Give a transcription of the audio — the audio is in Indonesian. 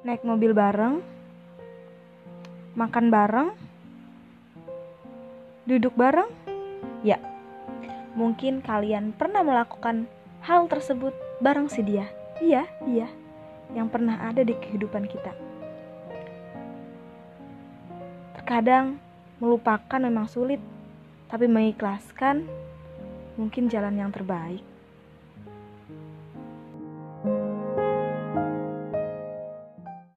naik mobil bareng, makan bareng, duduk bareng. Ya, mungkin kalian pernah melakukan hal tersebut bareng si dia. Iya, iya, yang pernah ada di kehidupan kita. Terkadang melupakan memang sulit, tapi mengikhlaskan mungkin jalan yang terbaik.